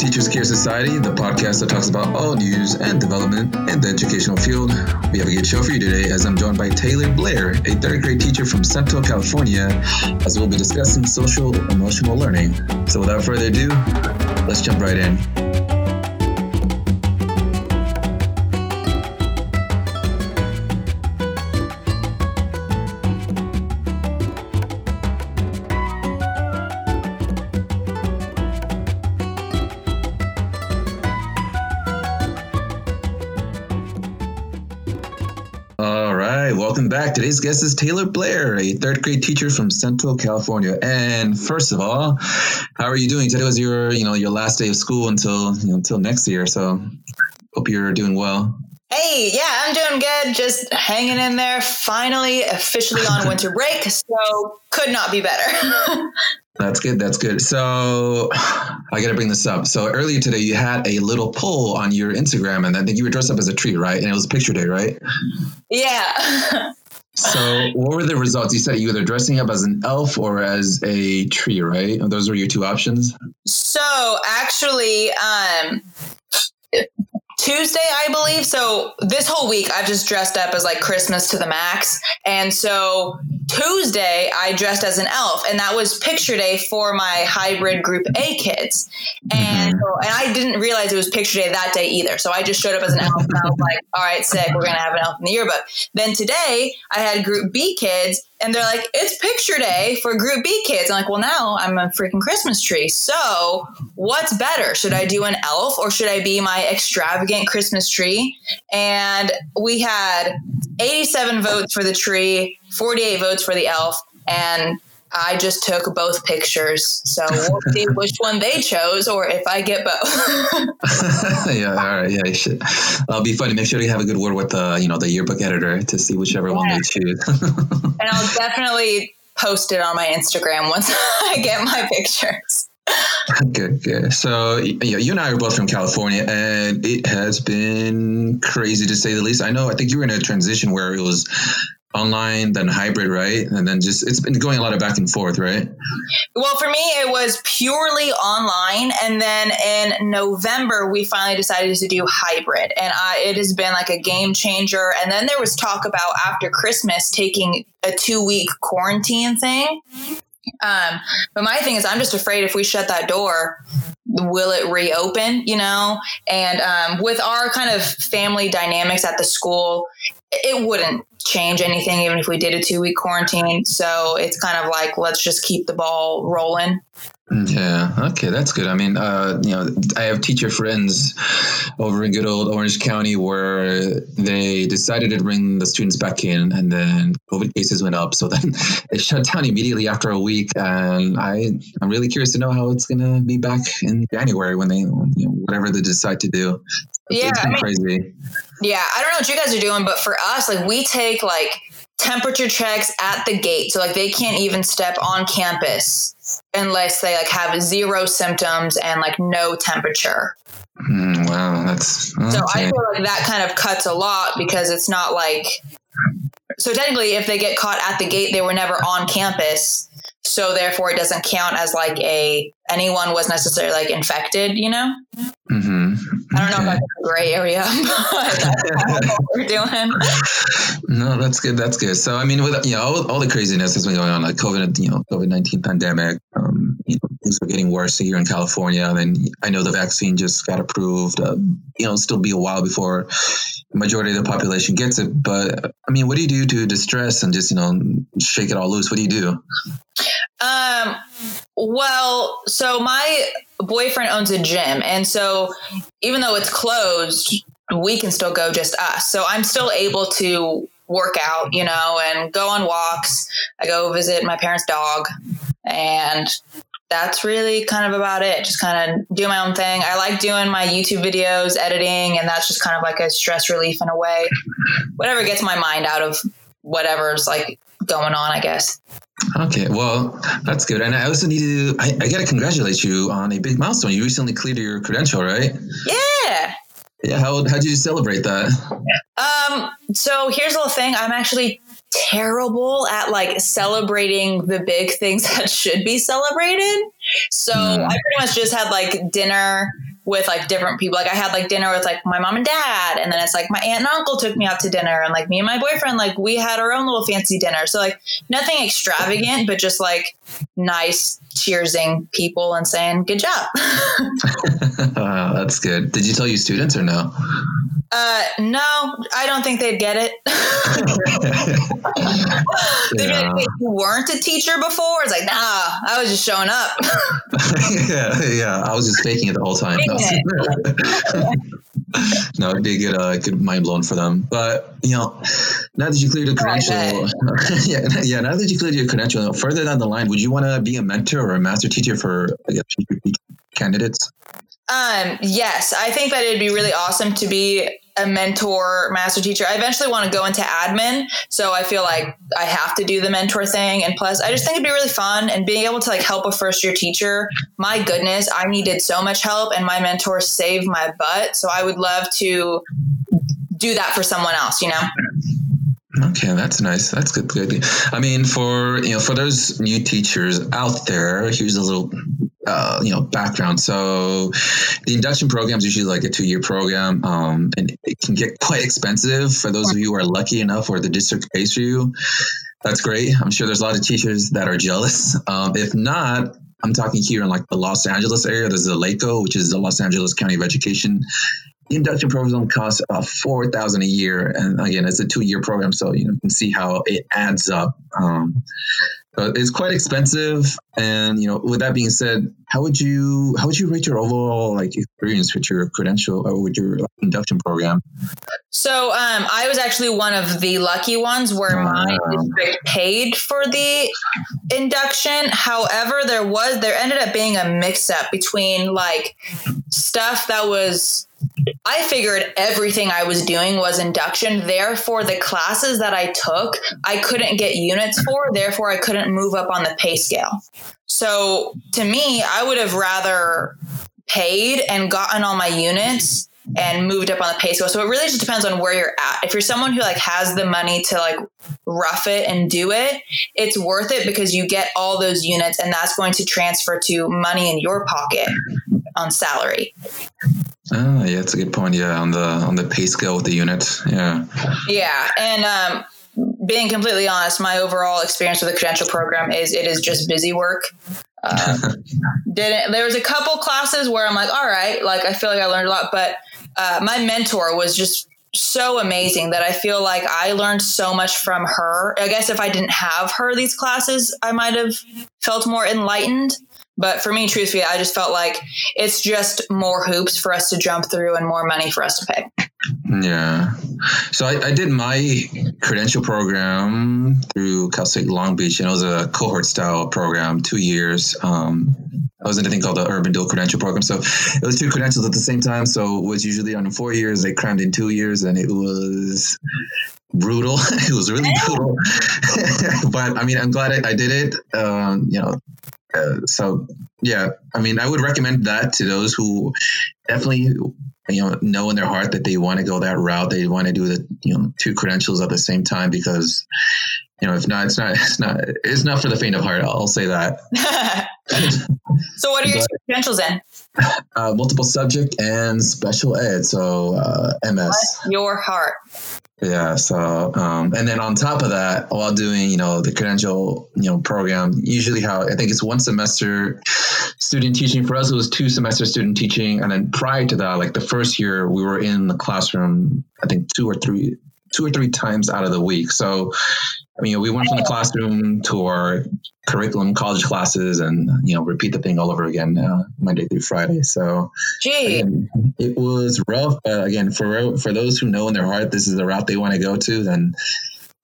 Teachers Care Society, the podcast that talks about all news and development in the educational field. We have a good show for you today as I'm joined by Taylor Blair, a third grade teacher from Central California, as we'll be discussing social emotional learning. So without further ado, let's jump right in. Today's guest is Taylor Blair, a third grade teacher from Central California. And first of all, how are you doing? Today was your, you know, your last day of school until you know, until next year. So hope you're doing well. Hey, yeah, I'm doing good. Just hanging in there. Finally, officially on winter break. So could not be better. That's good. That's good. So I got to bring this up. So earlier today, you had a little poll on your Instagram, and I think you were dressed up as a tree, right? And it was picture day, right? Yeah. so what were the results? You said you either dressing up as an elf or as a tree, right? Those were your two options. So actually, um, Tuesday, I believe. So this whole week, I've just dressed up as like Christmas to the max. And so Tuesday, I dressed as an elf, and that was picture day for my hybrid group A kids. And, mm-hmm. and I didn't realize it was picture day that day either. So I just showed up as an elf, and I was like, all right, sick, we're going to have an elf in the yearbook. Then today, I had group B kids, and they're like, it's picture day for group B kids. I'm like, well, now I'm a freaking Christmas tree. So what's better? Should I do an elf or should I be my extravagant Christmas tree? And we had 87 votes for the tree, 48 votes for the elf. And I just took both pictures. So we'll see which one they chose or if I get both. yeah, all right. Yeah, you should. It'll be funny. Make sure you have a good word with the, you know, the yearbook editor to see whichever yeah. one they choose. and I'll definitely post it on my Instagram once I get my pictures. Good, good. So, yeah, you and I are both from California, and it has been crazy to say the least. I know, I think you were in a transition where it was online then hybrid right? And then just it's been going a lot of back and forth right? Well for me it was purely online. And then in november we finally decided to do hybrid. And I, it has been like a game changer. And then there was talk about after christmas taking a two week quarantine thing. Um, but my thing is i'm just afraid if we shut that door will it reopen you know? And um, with our kind of family dynamics at the school it wouldn't change anything even if we did a two week quarantine. So it's kind of like let's just keep the ball rolling. Yeah. Okay, that's good. I mean, uh, you know, I have teacher friends over in good old Orange County where they decided to bring the students back in, and then COVID cases went up. So then it shut down immediately after a week. And I, I'm really curious to know how it's going to be back in January when they, you know, whatever they decide to do. Yeah, it's I mean, crazy. Yeah, I don't know what you guys are doing, but for us, like we take like temperature checks at the gate. So like they can't even step on campus unless they like have zero symptoms and like no temperature. Mm, wow, that's okay. so I feel like that kind of cuts a lot because it's not like so technically if they get caught at the gate they were never on campus so therefore it doesn't count as like a anyone was necessarily like infected you know mm-hmm. I don't know about a gray area but that's what we're doing no that's good that's good so i mean with you know all, all the craziness that's been going on like covid you know covid-19 pandemic um, you know, things are getting worse here in california and i know the vaccine just got approved uh, you know still be a while before majority of the population gets it. But I mean, what do you do to distress and just you know shake it all loose? What do you do? Um. Well, so my boyfriend owns a gym, and so even though it's closed, we can still go just us. So I'm still able to work out, you know, and go on walks. I go visit my parents' dog and that's really kind of about it. Just kind of do my own thing. I like doing my YouTube videos, editing, and that's just kind of like a stress relief in a way. Whatever gets my mind out of whatever's like going on, I guess. Okay, well, that's good. And I also need to, I, I got to congratulate you on a big milestone. You recently cleared your credential, right? Yeah. Yeah. How, how did you celebrate that? Um, so here's the little thing. I'm actually terrible at like celebrating the big things that should be celebrated. So mm. I pretty much just had like dinner with like different people. Like I had like dinner with like my mom and dad, and then it's like my aunt and uncle took me out to dinner, and like me and my boyfriend, like we had our own little fancy dinner. So like nothing extravagant, but just like nice cheersing people and saying good job. wow, that's good. Did you tell your students or no? Uh, no, I don't think they'd get it. yeah. like, you weren't a teacher before. It's like, nah, I was just showing up. yeah, yeah, I was just faking it the whole time. no, it'd be a good, uh, good mind blown for them. But you know, now that you cleared the credential, yeah, yeah, now that you cleared your credential, further down the line, would you want to be a mentor or a master teacher for guess, candidates? Um, yes, I think that it'd be really awesome to be a mentor, master teacher. I eventually want to go into admin, so I feel like I have to do the mentor thing. And plus, I just think it'd be really fun and being able to like help a first year teacher. My goodness, I needed so much help, and my mentor saved my butt. So I would love to do that for someone else. You know. Okay, that's nice. That's good. Good. I mean, for you know, for those new teachers out there, here's a little uh, you know background. So the induction program is usually like a two year program, um, and it can get quite expensive for those of you who are lucky enough or the district pays for you. That's great. I'm sure there's a lot of teachers that are jealous. Um, if not, I'm talking here in like the Los Angeles area. There's the LACO, which is the Los Angeles County of Education. The induction program costs about four thousand a year, and again, it's a two year program, so you, know, you can see how it adds up. Um, but it's quite expensive. And you know, with that being said, how would you how would you rate your overall like experience with your credential or with your induction program? So um, I was actually one of the lucky ones where wow. my district paid for the induction. However, there was there ended up being a mix up between like stuff that was I figured everything I was doing was induction. Therefore, the classes that I took, I couldn't get units for. Therefore, I couldn't move up on the pay scale. So, to me, I would have rather paid and gotten all my units and moved up on the pay scale. So it really just depends on where you're at. If you're someone who like has the money to like rough it and do it, it's worth it because you get all those units and that's going to transfer to money in your pocket on salary. Oh, yeah, that's a good point. Yeah, on the on the pay scale with the units. Yeah. Yeah, and um, being completely honest, my overall experience with the credential program is it is just busy work. Uh, didn't there was a couple classes where I'm like, all right, like I feel like I learned a lot, but uh, my mentor was just so amazing that I feel like I learned so much from her. I guess if I didn't have her these classes, I might have felt more enlightened. But for me, truthfully, I just felt like it's just more hoops for us to jump through and more money for us to pay. Yeah. So I, I did my credential program through Cal State Long Beach, and it was a cohort style program, two years. Um, I was in a thing called the Urban Dual Credential Program. So it was two credentials at the same time. So it was usually on four years. They crammed in two years, and it was brutal. it was really brutal. but I mean, I'm glad I, I did it. Um, you know, uh, so yeah, I mean, I would recommend that to those who definitely you know know in their heart that they want to go that route. They want to do the you know two credentials at the same time because you know if not, it's not it's not it's not for the faint of heart. I'll say that. so, what are your but, credentials in? Uh, multiple subject and special ed. So uh, MS. Bless your heart. Yeah. So, um, and then on top of that, while doing, you know, the credential, you know, program, usually how I think it's one semester student teaching. For us, it was two semester student teaching. And then prior to that, like the first year, we were in the classroom, I think two or three, two or three times out of the week. So, I mean, we went from the classroom to our curriculum, college classes, and you know, repeat the thing all over again uh, Monday through Friday. So, again, it was rough. But again, for for those who know in their heart this is the route they want to go to, then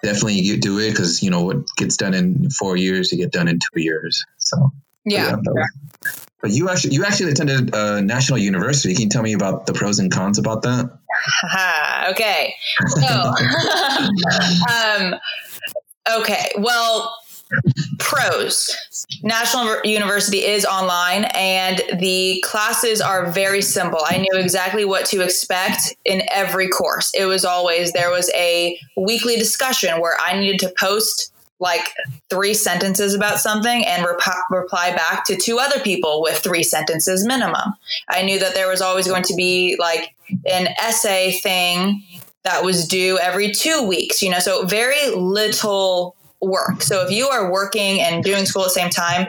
definitely you do it because you know what gets done in four years, you get done in two years. So, yeah. yeah but you actually you actually attended a national university. Can you tell me about the pros and cons about that? okay. So, um, Okay. Well, pros. National University is online and the classes are very simple. I knew exactly what to expect in every course. It was always there was a weekly discussion where I needed to post like three sentences about something and rep- reply back to two other people with three sentences minimum. I knew that there was always going to be like an essay thing that was due every two weeks, you know, so very little work. So if you are working and doing school at the same time,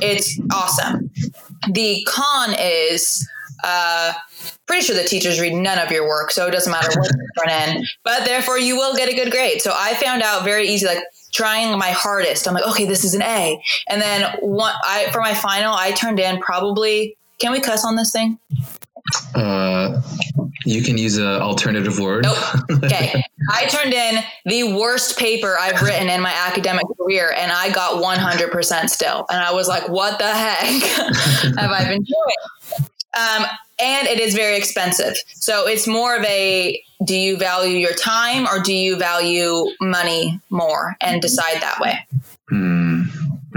it's awesome. The con is, uh, pretty sure the teachers read none of your work, so it doesn't matter what you turn in. But therefore, you will get a good grade. So I found out very easy, like trying my hardest. I'm like, okay, this is an A. And then one, I for my final, I turned in probably. Can we cuss on this thing? Uh, you can use an alternative word. Nope. Okay. I turned in the worst paper I've written in my academic career, and I got 100% still. And I was like, what the heck have I been doing? Um, and it is very expensive. So it's more of a do you value your time or do you value money more and decide that way? Hmm.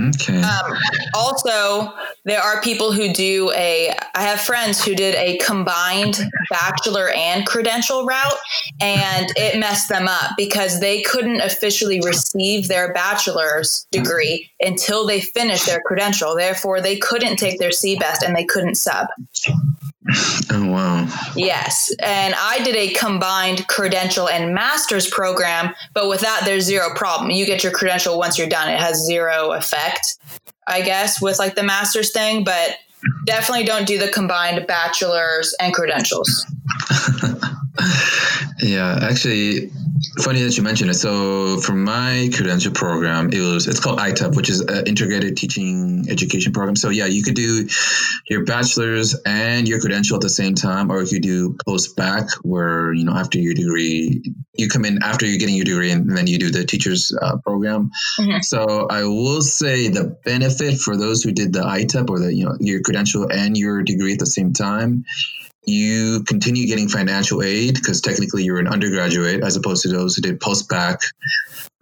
Okay. Um, also, there are people who do a, I have friends who did a combined bachelor and credential route, and it messed them up because they couldn't officially receive their bachelor's degree until they finished their credential. Therefore, they couldn't take their CBEST and they couldn't sub. Oh, wow. Yes. And I did a combined credential and master's program, but with that, there's zero problem. You get your credential once you're done, it has zero effect, I guess, with like the master's thing, but definitely don't do the combined bachelor's and credentials. yeah, actually, funny that you mentioned it. So for my credential program, it was it's called ITEP, which is an integrated teaching education program. So yeah, you could do your bachelor's and your credential at the same time, or you could do post bac, where you know after your degree, you come in after you're getting your degree, and then you do the teacher's uh, program. Mm-hmm. So I will say the benefit for those who did the ITEP or the you know your credential and your degree at the same time you continue getting financial aid because technically you're an undergraduate as opposed to those who did post bac.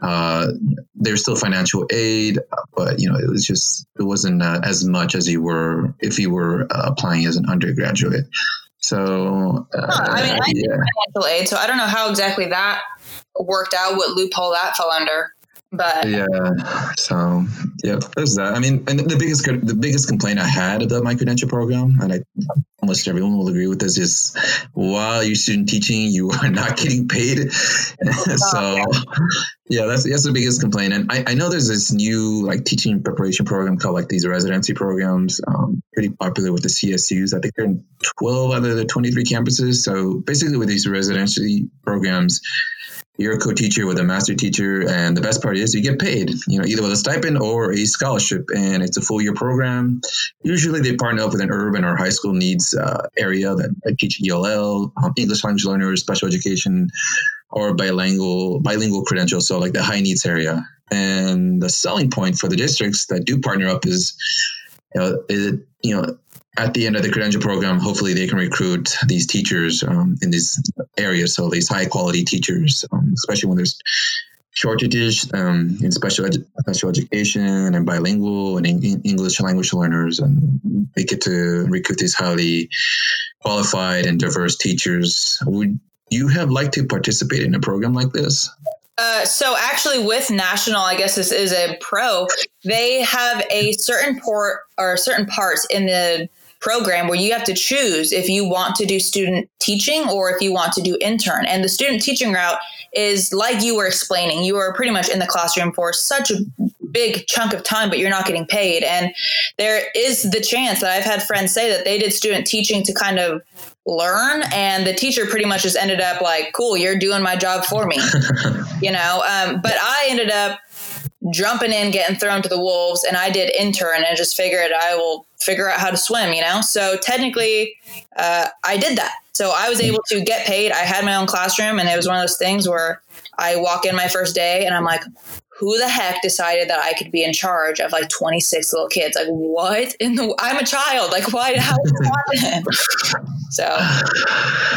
Uh, there's still financial aid, but you know it was just it wasn't uh, as much as you were if you were uh, applying as an undergraduate. So huh, I mean, I yeah. financial aid, so I don't know how exactly that worked out, what loophole that fell under. But yeah, so yeah, there's that. I mean, and the biggest the biggest complaint I had about my credential program, and I almost everyone will agree with this, is while you're student teaching, you are not getting paid. so yeah, that's that's the biggest complaint. And I, I know there's this new like teaching preparation program called like these residency programs, um, pretty popular with the CSUs. I think they're in 12 out of the 23 campuses. So basically, with these residency programs you're a co-teacher with a master teacher and the best part is you get paid you know either with a stipend or a scholarship and it's a full year program. Usually they partner up with an urban or high school needs uh, area that, teach ell um, english language learners special education or bilingual bilingual credentials so like the high needs area. And the selling point for the districts that do partner up is you know, is it, you know at the end of the credential program, hopefully they can recruit these teachers um, in these areas. So these high quality teachers, um, especially when there's shortages um, in special special education and bilingual and English language learners, and they get to recruit these highly qualified and diverse teachers. Would you have liked to participate in a program like this? Uh, so actually with national i guess this is a pro they have a certain port or certain parts in the program where you have to choose if you want to do student teaching or if you want to do intern. And the student teaching route is like you were explaining, you are pretty much in the classroom for such a big chunk of time, but you're not getting paid. And there is the chance that I've had friends say that they did student teaching to kind of learn and the teacher pretty much just ended up like cool you're doing my job for me you know um, but i ended up jumping in, getting thrown to the wolves, and I did intern and just figured I will figure out how to swim, you know? So technically, uh, I did that. So I was able to get paid. I had my own classroom, and it was one of those things where I walk in my first day and I'm like, who the heck decided that I could be in charge of like 26 little kids? Like, what in the? I'm a child. Like, why? How did this happen? So,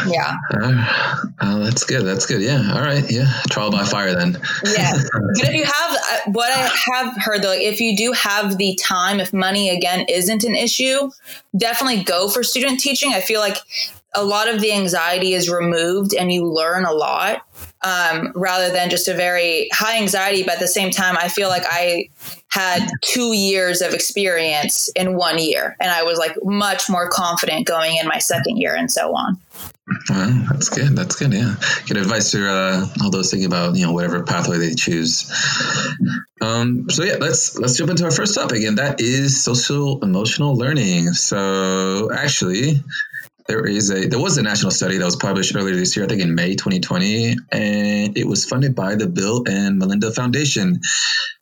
yeah. Uh, oh, that's good. That's good. Yeah. All right. Yeah. Trial by fire then. yeah. But if you have uh, what I have heard though, if you do have the time, if money again isn't an issue, definitely go for student teaching. I feel like a lot of the anxiety is removed and you learn a lot um, rather than just a very high anxiety. But at the same time, I feel like I had two years of experience in one year, and I was like much more confident going in my second year and so on. Well, that's good. That's good. Yeah, good advice for uh, all those thinking about you know whatever pathway they choose. Um, so yeah, let's let's jump into our first topic, and that is social emotional learning. So actually, there is a there was a national study that was published earlier this year, I think in May 2020, and it was funded by the Bill and Melinda Foundation.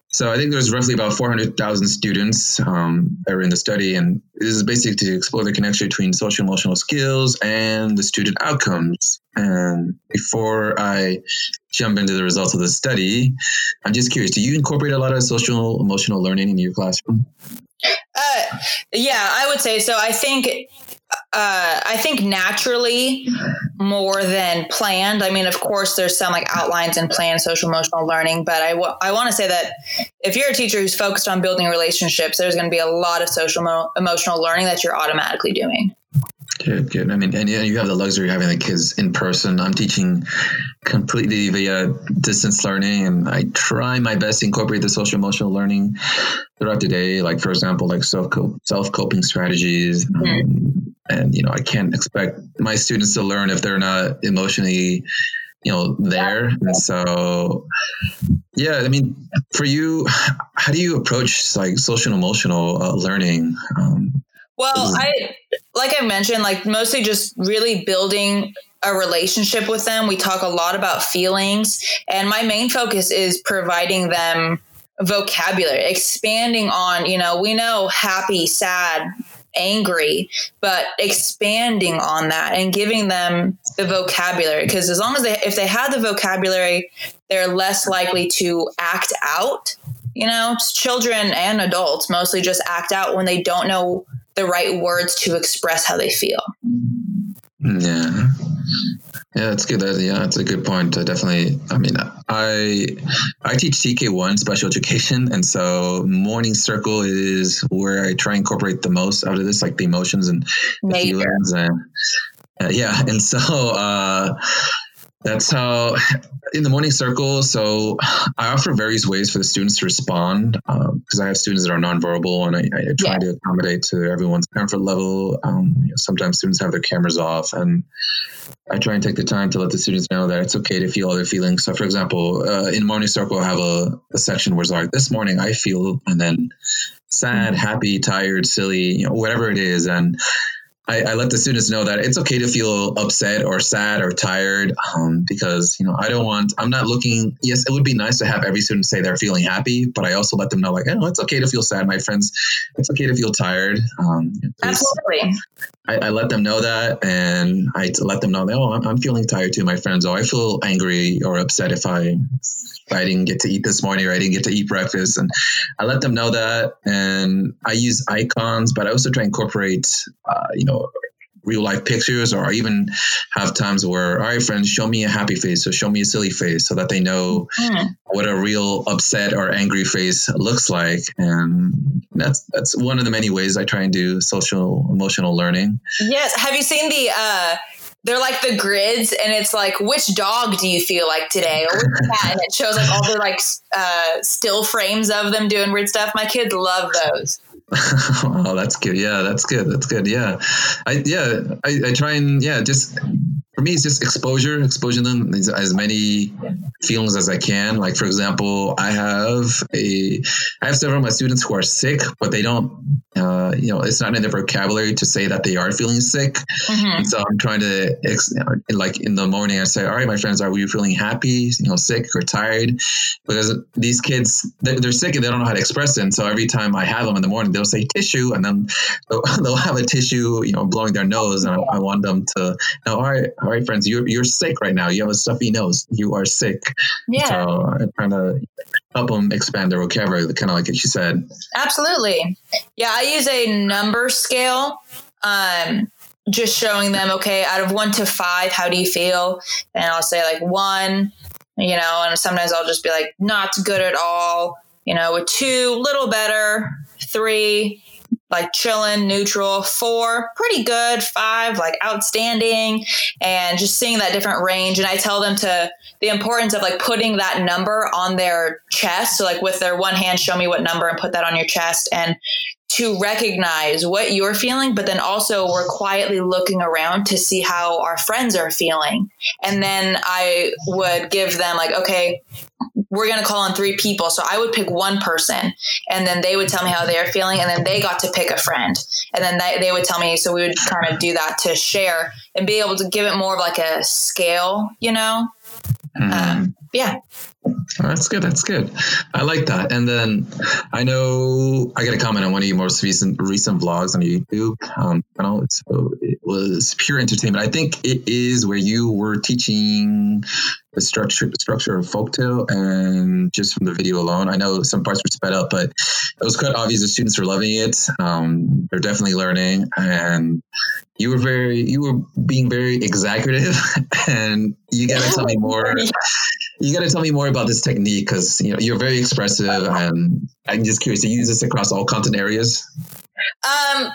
So I think there's roughly about 400,000 students um, that were in the study, and this is basically to explore the connection between social emotional skills and the student outcomes. And before I jump into the results of the study, I'm just curious: Do you incorporate a lot of social emotional learning in your classroom? Uh, yeah, I would say so. I think uh, I think naturally more than planned. I mean, of course, there's some like outlines and planned social emotional learning, but I, w- I want to say that if you're a teacher who's focused on building relationships, there's going to be a lot of social mo- emotional learning that you're automatically doing. Good, good. I mean, and you have the luxury of having the kids in person. I'm teaching completely via distance learning, and I try my best to incorporate the social emotional learning throughout the day. Like, for example, like self self coping strategies. Um, and you know, I can't expect my students to learn if they're not emotionally, you know, there. And so, yeah, I mean, for you, how do you approach like social emotional uh, learning? Um, well, mm. I like I mentioned, like mostly just really building a relationship with them. We talk a lot about feelings, and my main focus is providing them vocabulary, expanding on, you know, we know happy, sad, angry, but expanding on that and giving them the vocabulary. Because as long as they, if they have the vocabulary, they're less likely to act out. You know, children and adults mostly just act out when they don't know the right words to express how they feel. Yeah. Yeah, that's good. That, yeah, that's a good point. Uh, definitely. I mean, I I teach TK one special education, and so morning circle is where I try and incorporate the most out of this, like the emotions and the feelings, and uh, yeah, and so uh, that's how in the morning circle. So I offer various ways for the students to respond because um, I have students that are nonverbal and I, I try yeah. to accommodate to everyone's comfort level. Um, you know, sometimes students have their cameras off and I try and take the time to let the students know that it's okay to feel other feelings. So, for example, uh, in morning circle, I have a, a section where it's like, this morning I feel, and then sad, mm-hmm. happy, tired, silly, you know, whatever it is. And I, I, let the students know that it's okay to feel upset or sad or tired um, because you know I don't want I'm not looking yes it would be nice to have every student say they're feeling happy but I also let them know like oh it's okay to feel sad my friends. It's okay to feel tired. Um, absolutely I, I, let them know that and I let them know that oh I'm, I'm feeling tired too my friends or I feel angry or upset if I I didn't get to eat this morning or I didn't get to eat breakfast. And I let them know that. And I use icons, but I also try to incorporate, uh, you know, real life pictures or even have times where all right friends show me a happy face or show me a silly face so that they know mm. what a real upset or angry face looks like. And that's that's one of the many ways I try and do social emotional learning. Yes. Have you seen the uh they're like the grids and it's like which dog do you feel like today? Or which cat and it shows like all the like uh, still frames of them doing weird stuff. My kids love those oh that's good. Yeah that's good. That's good. Yeah. I yeah I, I try and yeah just me, it's just exposure, exposing them as many feelings as I can. Like for example, I have a, I have several of my students who are sick, but they don't, uh, you know, it's not in their vocabulary to say that they are feeling sick. Mm-hmm. so I'm trying to, like in the morning, I say, all right, my friends, are you feeling happy, you know, sick or tired? Because these kids, they're, they're sick and they don't know how to express it. And so every time I have them in the morning, they'll say tissue, and then they'll, they'll have a tissue, you know, blowing their nose, and I, I want them to, know, all right all right, friends, you're you're sick right now. You have a stuffy nose. You are sick. Yeah. So I'm trying to help them expand their vocabulary, kind of like you said. Absolutely. Yeah, I use a number scale. Um, just showing them, okay, out of one to five, how do you feel? And I'll say like one, you know, and sometimes I'll just be like, not good at all. You know, with two, little better. Three, like chilling, neutral, four, pretty good, five, like outstanding, and just seeing that different range. And I tell them to the importance of like putting that number on their chest. So, like with their one hand, show me what number and put that on your chest. And to recognize what you're feeling, but then also we're quietly looking around to see how our friends are feeling. And then I would give them, like, okay, we're going to call on three people. So I would pick one person and then they would tell me how they're feeling. And then they got to pick a friend. And then they, they would tell me. So we would kind of do that to share and be able to give it more of like a scale, you know? Mm-hmm. Um, yeah. That's good. That's good. I like that. And then I know I got a comment on one of your most recent recent vlogs on YouTube um, channel. So it was pure entertainment. I think it is where you were teaching the structure the structure of folktale and just from the video alone i know some parts were sped up but it was quite obvious the students were loving it um, they're definitely learning and you were very you were being very exaggerative and you got to tell me more you got to tell me more about this technique because you know you're very expressive and i'm just curious to use this across all content areas? Um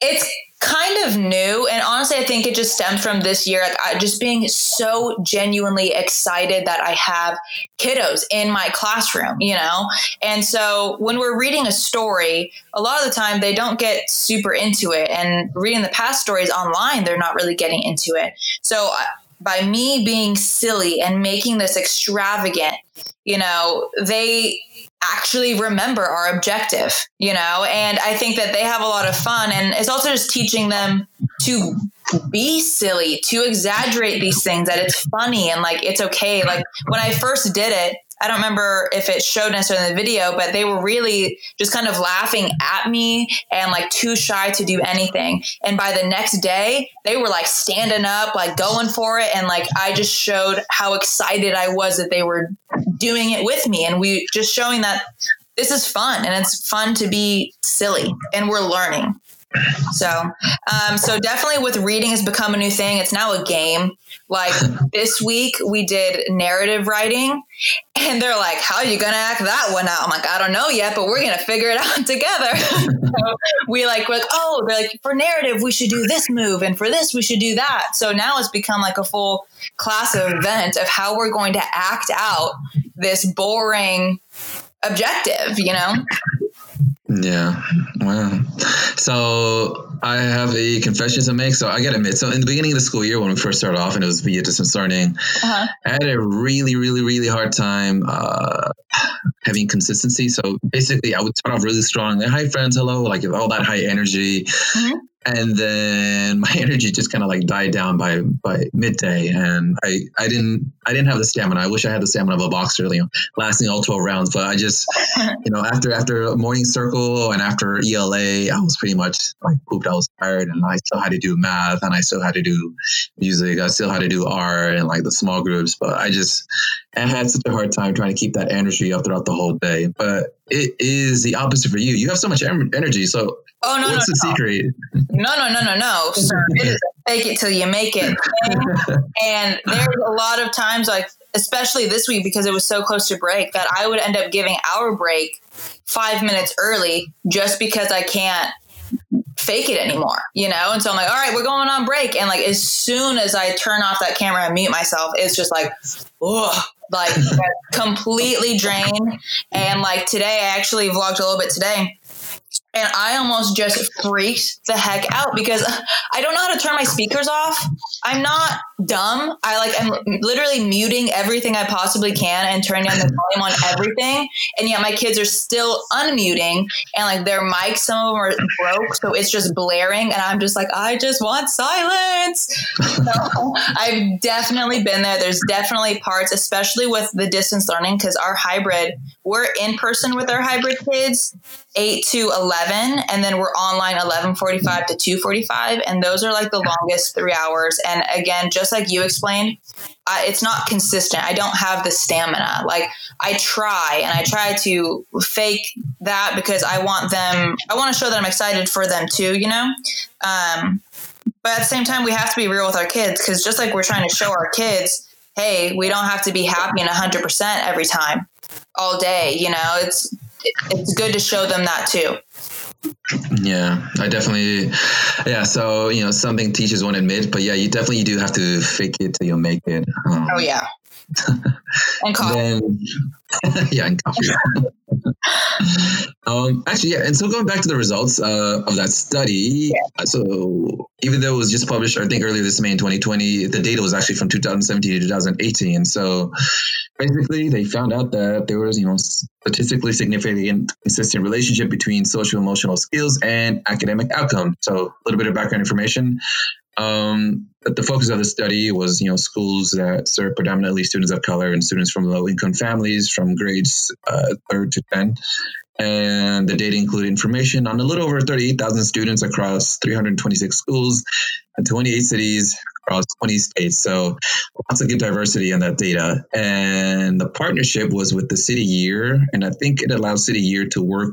it's kind of new and honestly i think it just stemmed from this year like I, just being so genuinely excited that i have kiddos in my classroom you know? And so when we're reading a story a lot of the time they don't get super into it and reading the past stories online they're not really getting into it. So by me being silly and making this extravagant you know they actually remember our objective, you know? And I think that they have a lot of fun. And it's also just teaching them to be silly, to exaggerate these things, that it's funny and like it's okay. Like when I first did it, I don't remember if it showed necessarily in the video, but they were really just kind of laughing at me and like too shy to do anything. And by the next day, they were like standing up, like going for it. And like I just showed how excited I was that they were doing it with me. And we just showing that this is fun and it's fun to be silly and we're learning. So, um, so definitely with reading has become a new thing. It's now a game. Like this week we did narrative writing and they're like, how are you going to act that one out? I'm like, I don't know yet, but we're going to figure it out together. so we like, we're like, oh, they're like, for narrative, we should do this move. And for this, we should do that. So now it's become like a full class event of how we're going to act out this boring objective, you know? Yeah. Wow. So I have a confession to make. So I gotta admit, so in the beginning of the school year when we first started off and it was via distance learning, uh-huh. I had a really, really, really hard time uh, having consistency. So basically I would start off really strong. Like, Hi friends, hello, like all that high energy. Mm-hmm and then my energy just kind of like died down by by midday. And i i didn't i didn't have the stamina. I wish i had the stamina of a boxer you know lasting all 12 rounds. But i just you know after after morning circle and after ela i was pretty much like pooped. I was tired and i still had to do math and i still had to do music. I still had to do art and like the small groups. But i just I had such a hard time trying to keep that energy up throughout the whole day but it is the opposite for you you have so much energy so Oh no! What's no, the no. secret? No, no, no, no, no. Sir, it is fake it till you make it. and there's a lot of times, like especially this week because it was so close to break, that I would end up giving our break five minutes early just because I can't fake it anymore, you know? And so I'm like, all right, we're going on break. And like as soon as I turn off that camera and mute myself, it's just like, oh, like completely drained. And like today, I actually vlogged a little bit today and I almost just freaked the heck out because I don't know how to turn my speakers off. I'm not dumb. I like I'm literally muting everything I possibly can and turning down the volume on everything. And yet my kids are still unmuting and like their mics, some of them are broke, so it's just blaring. And I'm just like, I just want silence. so I've definitely been there. There's definitely parts, especially with the distance learning, because our hybrid, we're in person with our hybrid kids 8 to 11 and then we're online 11:45 to 2:45 and those are like the longest 3 hours. And again just like you explained I, it's not consistent. I don't have the stamina. Like I try and I try to fake that because I want them I want to show that I'm excited for them too you know? Um, but at the same time we have to be real with our kids because just like we're trying to show our kids hey we don't have to be happy and 100% every time all day you know it's it's good to show them that too. Yeah, I definitely, yeah. So you know, something teachers won't admit, but yeah, you definitely do have to fake it till you make it. Um, oh yeah, and coffee. Then, yeah, and coffee. um, actually, yeah, and so going back to the results uh, of that study, yeah. so even though it was just published, I think earlier this May in 2020, the data was actually from 2017 to 2018. So basically, they found out that there was, you know, statistically significant consistent relationship between social emotional skills and academic outcome. So a little bit of background information. Um, but the focus of the study was, you know, schools that serve predominantly students of color and students from low income families from grades uh, third to 10. And the data included information on a little over 38,000 students across 326 schools in 28 cities across 20 states. So lots of good diversity in that data. And the partnership was with the City Year. And I think it allows City Year to work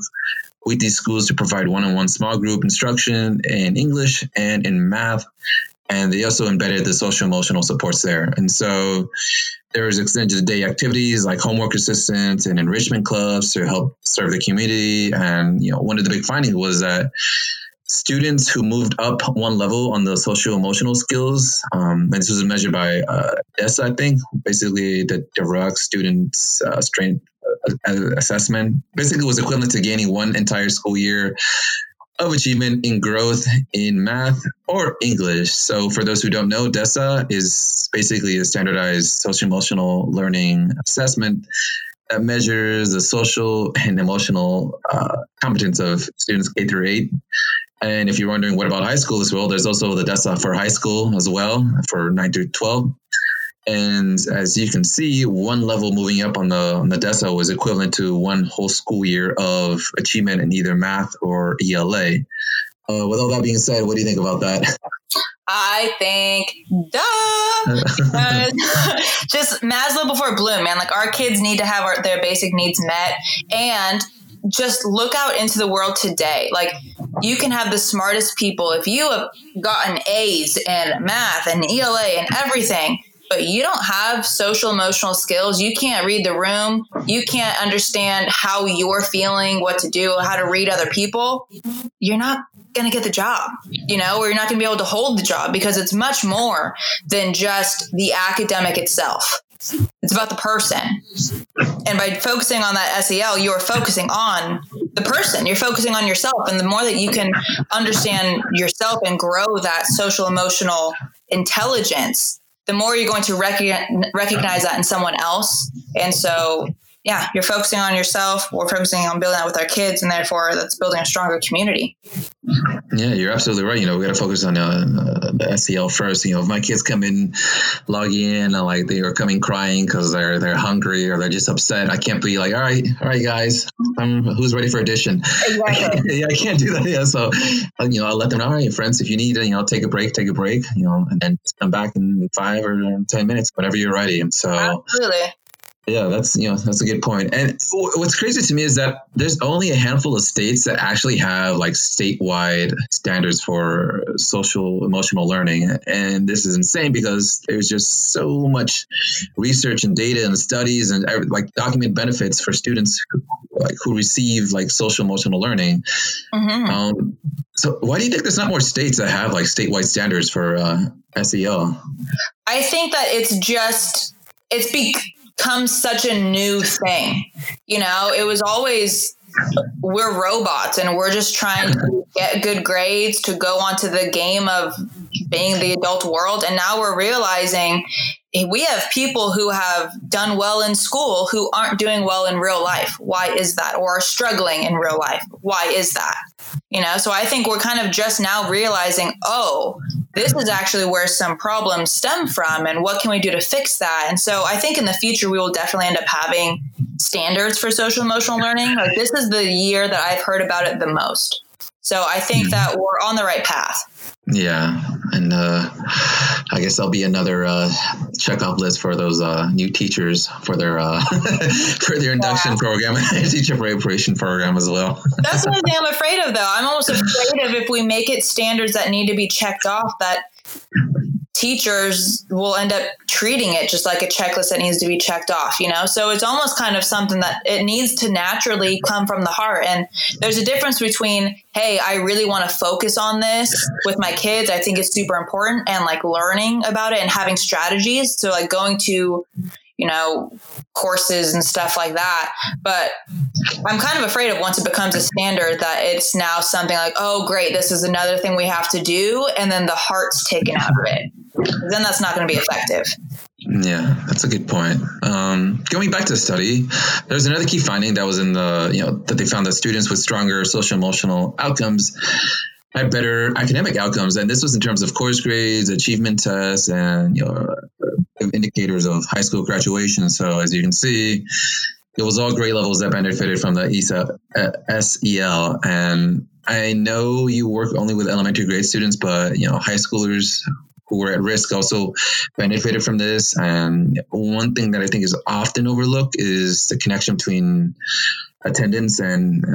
with these schools to provide one-on-one small group instruction in English and in math. And they also embedded the social emotional supports there. And so there was extended day activities like homework assistance and enrichment clubs to help serve the community. And you know, one of the big findings was that students who moved up one level on the social emotional skills, um, and this was measured by uh, DESSA, I think, basically the direct students' uh, strength uh, assessment, basically was equivalent to gaining one entire school year of achievement in growth in math or English. So, for those who don't know, DESSA is basically a standardized social emotional learning assessment that measures the social and emotional uh, competence of students K through eight. And if you're wondering what about high school as well, there's also the DESSA for high school as well for 9 to 12. And as you can see, one level moving up on the on the DESSA was equivalent to one whole school year of achievement in either math or ELA. Uh, with all that being said, what do you think about that? I think, duh, just Maslow before Bloom, man. Like our kids need to have our, their basic needs met, and just look out into the world today. Like you can have the smartest people if you have gotten A's in math and ELA and everything but you don't have social emotional skills, you can't read the room, you can't understand how you're feeling, what to do, how to read other people, you're not going to get the job, you know, or you're not going to be able to hold the job because it's much more than just the academic itself. It's about the person. And by focusing on that SEL, you're focusing on the person. You're focusing on yourself. And the more that you can understand yourself and grow that social emotional intelligence, the more you're going to rec- recognize that in someone else. And so, yeah, you're focusing on yourself. We're focusing on building that with our kids, and therefore, that's building a stronger community. Yeah, you're absolutely right. You know, we got to focus on uh, uh the SEL first. You know, if my kids come in, log in, and like they are coming crying because they're they're hungry or they're just upset, I can't be like, all right, all right, guys, I'm who's ready for addition. Exactly. yeah, I can't do that. Yeah, so uh, you know, I'll let them know. All right, friends, if you need, you know, take a break, take a break. You know, and then come back in five or ten minutes, whenever you're ready. And so, absolutely. Yeah, that's you know that's a good point. And what's crazy to me is that there's only a handful of states that actually have like statewide standards for social emotional learning, and this is insane because there's just so much research and data and studies and like document benefits for students who, like who receive like social emotional learning. Mm-hmm. Um, so why do you think there's not more states that have like statewide standards for uh, SEL? I think that it's just it's be becomes such a new thing. You know, it was always we're robots and we're just trying to get good grades to go onto the game of being the adult world. And now we're realizing we have people who have done well in school who aren't doing well in real life. Why is that? Or are struggling in real life. Why is that? You know, so I think we're kind of just now realizing, oh, this is actually where some problems stem from and what can we do to fix that? And so i think in the future we will definitely end up having standards for social emotional learning. Like this is the year that i've heard about it the most. So i think hmm. that we're on the right path yeah and uh, i guess there'll be another uh, check off list for those uh, new teachers for their uh, for their induction yeah. program teacher preparation program as well that's one thing i'm afraid of though i'm almost afraid of if we make it standards that need to be checked off that teachers will end up treating it just like a checklist that needs to be checked off, you know? So it's almost kind of something that it needs to naturally come from the heart. And there's a difference between, hey, I really want to focus on this with my kids. I think it's super important and like learning about it and having strategies. So like going to, you know, courses and stuff like that. But I'm kind of afraid of once it becomes a standard that it's now something like, oh, great, this is another thing we have to do. And then the heart's taken out of it. Then that's not going to be effective. Yeah, that's a good point. Um, going back to the study, there's another key finding that was in the, you know, that they found that students with stronger social emotional outcomes had better academic outcomes. And this was in terms of course grades, achievement tests, and you know, indicators of high school graduation. So as you can see, it was all grade levels that benefited from the ESA, uh, SEL. And I know you work only with elementary grade students, but you know, high schoolers who were at risk also benefited from this. And one thing that I think is often overlooked is the connection between attendance and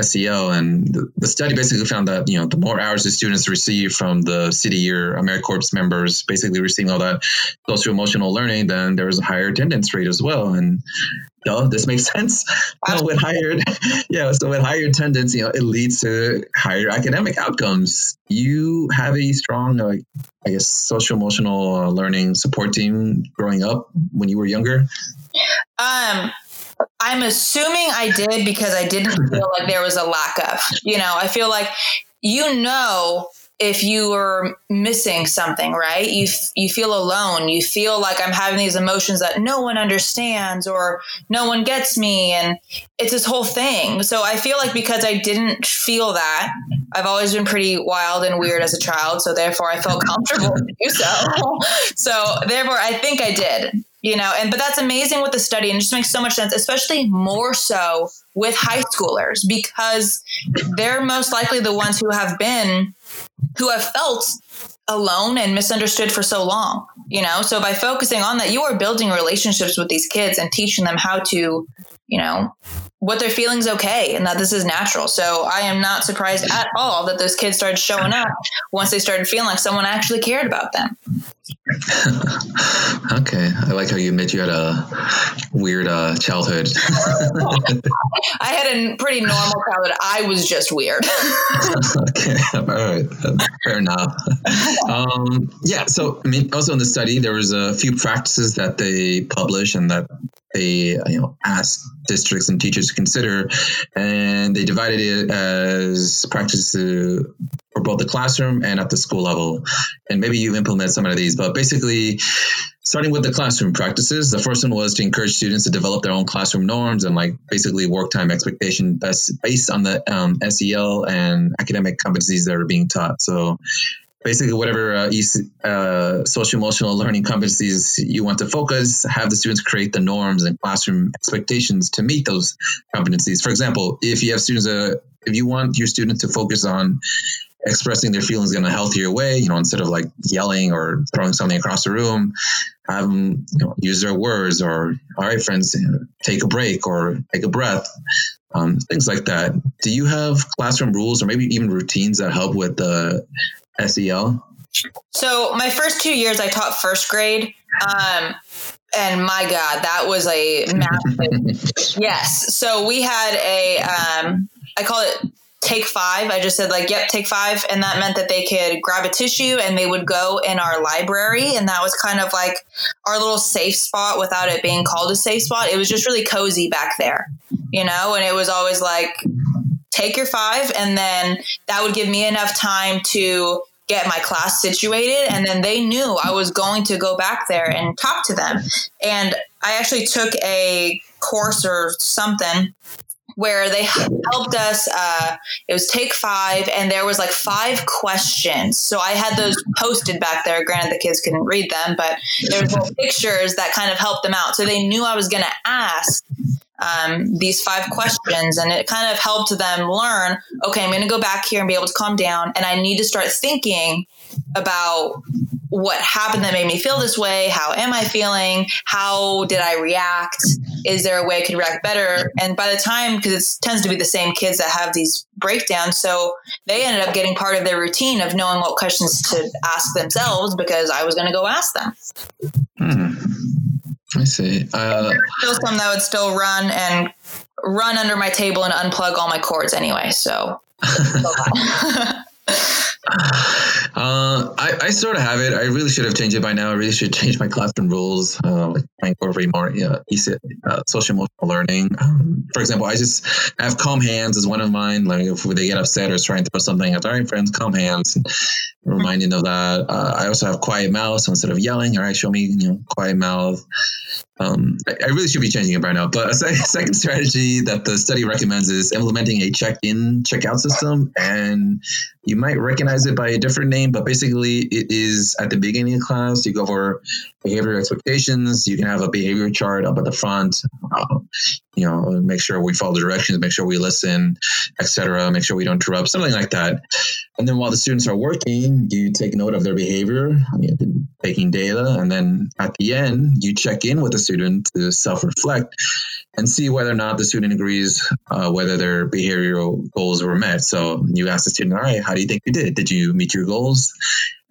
SEL. And the, the, study basically found that, you know, the more hours the students receive from the City Year AmeriCorps members basically receiving all that social emotional learning, then there was a higher attendance rate as well. And you know, this makes sense. You know, with higher, yeah, so with higher attendance, you know, it leads to higher academic outcomes. You have a strong, uh, I guess, social emotional uh, learning support team growing up when you were younger. Um, I'm assuming I did because I didn't feel like there was a lack of. You know, I feel like you know if you are missing something, right? You you feel alone. You feel like I'm having these emotions that no one understands or no one gets me, and it's this whole thing. So I feel like because I didn't feel that, I've always been pretty wild and weird as a child. So therefore, I felt comfortable to do so. so therefore, I think I did you know and but that's amazing with the study and just makes so much sense especially more so with high schoolers because they're most likely the ones who have been who have felt alone and misunderstood for so long you know? So by focusing on that you are building relationships with these kids and teaching them how to you know what they're feeling is okay and that this is natural. So I am not surprised at all that those kids started showing up once they started feeling like someone actually cared about them. okay. I like how you admit you had a weird uh, childhood. I had a pretty normal childhood. I was just weird. okay. All right. Fair enough. Um, yeah. So, I mean, also in the study, there was a few practices that they published and that they you know asked districts and teachers to consider, and they divided it as practices for both the classroom and at the school level. And maybe you implement some of these, but basically. Starting with the classroom practices, the first one was to encourage students to develop their own classroom norms and like basically work time expectation based, based on the um, SEL and academic competencies that are being taught. So basically whatever uh, uh, social emotional learning competencies you want to focus have the students create the norms and classroom expectations to meet those competencies. For example if you have students uh, if you want your students to focus on expressing their feelings in a healthier way you know instead of like yelling or throwing something across the room have them you know, use their words or all right friends take a break or take a breath um, things like that. Do you have classroom rules or maybe even routines that help with the SEL? So my first two years, I taught first grade. Um, and my God, that was a massive yes. So we had a, um, I call it take five. I just said like, yep, take five. And that meant that they could grab a tissue and they would go in our library. And that was kind of like our little safe spot without it being called a safe spot. It was just really cozy back there, you know? And it was always like, take your five. And then that would give me enough time to get my class situated. And then they knew I was going to go back there and talk to them. And I actually took a course or something where they helped us uh, it was take five and there was like five questions so i had those posted back there granted the kids couldn't read them but there was pictures that kind of helped them out so they knew i was going to ask um, these five questions and it kind of helped them learn okay i'm going to go back here and be able to calm down and i need to start thinking about what happened that made me feel this way? How am I feeling? How did I react? Is there a way I could react better? And by the time, because it tends to be the same kids that have these breakdowns, so they ended up getting part of their routine of knowing what questions to ask themselves because I was going to go ask them. I see. Uh, still some that would still run and run under my table and unplug all my cords anyway. So. Uh, I, I sort of have it. I really should have changed it by now. I really should change my classroom rules, uh, like incorporate more yeah, uh, social emotional learning. Um, for example, I just have calm hands as one of mine. Like if they get upset or trying to throw something, I all right, friends, calm hands. reminding of that. Uh, I also have quiet mouth. So instead of yelling, all right, show me, you know, quiet mouth. Um, I, I, really should be changing it by now. But a second strategy that the study recommends is implementing a check-in, check-out system, and you might recognize it by a different name, but basically it is at the beginning of class. You go over behavior expectations. You can have a behavior chart up at the front. Uh, you know, make sure we follow the directions, make sure we listen, etc. Make sure we don't interrupt, something like that. And then while the students are working, you take note of their behavior, taking data, and then at the end, you check in with the student to self-reflect and see whether or not the student agrees uh, whether their behavioral goals were met. So you ask the student, all right, how do you think you did? Did you meet your goals?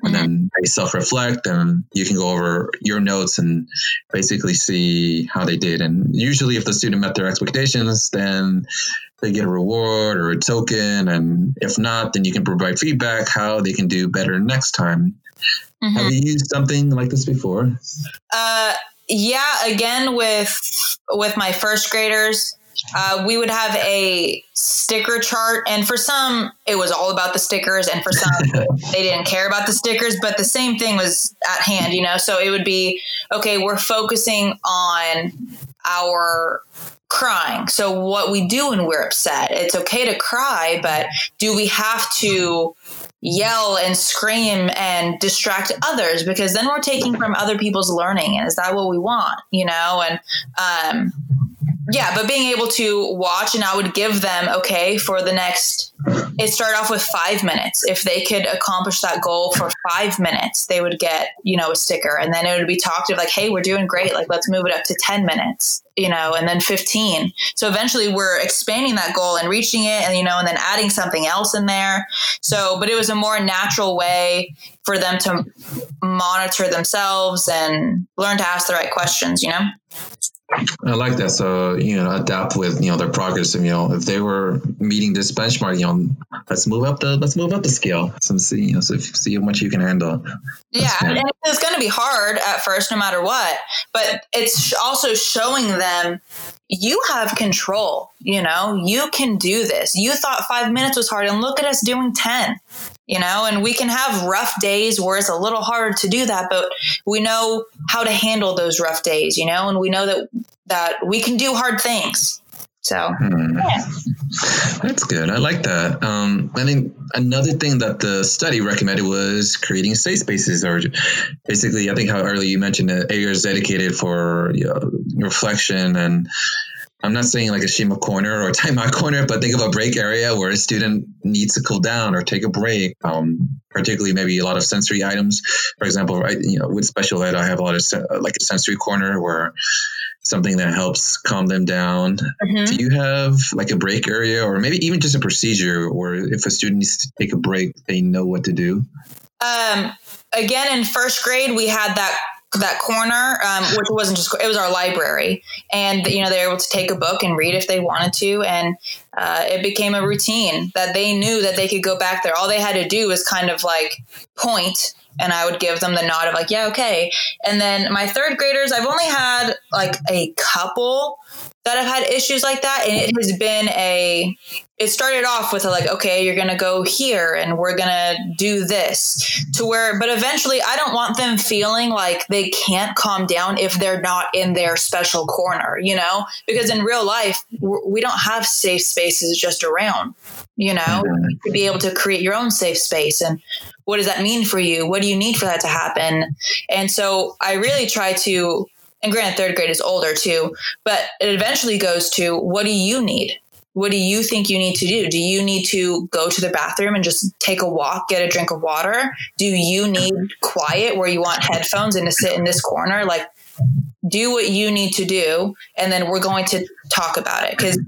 And mm-hmm. then they self reflect and you can go over your notes and basically see how they did. And usually, if the student met their expectations, then they get a reward or a token. And if not, then you can provide feedback how they can do better next time. Mm-hmm. Have you used something like this before? Uh, yeah, again with with my first graders, uh, we would have a sticker chart, and for some, it was all about the stickers, and for some, they didn't care about the stickers. But the same thing was at hand, you know. So it would be okay. We're focusing on our crying. So what we do when we're upset, it's okay to cry, but do we have to yell and scream and distract others because then we're taking from other people's learning and is that what we want you know and um yeah but being able to watch and i would give them okay for the next it started off with five minutes if they could accomplish that goal for five minutes they would get you know a sticker and then it would be talked of like hey we're doing great like let's move it up to 10 minutes you know, and then 15. So eventually we're expanding that goal and reaching it and, you know, and then adding something else in there. So, but it was a more natural way for them to monitor themselves and learn to ask the right questions, you know? I like that. So you know, adapt with you know their progress. And you know, if they were meeting this benchmark, you know, let's move up the let's move up the scale. So see, you know, so see how much you can handle. That's yeah, and it's going to be hard at first, no matter what. But it's also showing them you have control. You know, you can do this. You thought five minutes was hard, and look at us doing ten you know, and we can have rough days where it's a little harder to do that, but we know how to handle those rough days, you know, and we know that that we can do hard things. So, hmm. yeah. That's good. I like that. Um, I think another thing that the study recommended was creating safe spaces, or basically, I think how earlier you mentioned that areas dedicated for you know, reflection and I'm not saying like a Shima corner or a timeout corner, but think of a break area where a student needs to cool down or take a break. Um, particularly maybe a lot of sensory items. For example, right, you know, with special ed, I have a lot of like a sensory corner where something that helps calm them down. Mm-hmm. Do you have like a break area or maybe even just a procedure where if a student needs to take a break, they know what to do? Um, again, in first grade, we had that that corner, um, which wasn't just it was our library, and you know they were able to take a book and read if they wanted to, and uh, it became a routine that they knew that they could go back there. All they had to do was kind of like point, and I would give them the nod of like, yeah, okay. And then my third graders, I've only had like a couple that have had issues like that, and it has been a it started off with a like okay you're gonna go here and we're gonna do this to where but eventually i don't want them feeling like they can't calm down if they're not in their special corner you know? Because in real life we don't have safe spaces just around you know? Mm-hmm. to be able to create your own safe space and what does that mean for you? What do you need for that to happen? And so i really try to and granted third grade is older too but it eventually goes to what do you need what do you think you need to do? Do you need to go to the bathroom and just take a walk, get a drink of water? Do you need quiet where you want headphones and to sit in this corner? Like, do what you need to do. And then we're going to talk about it. Cause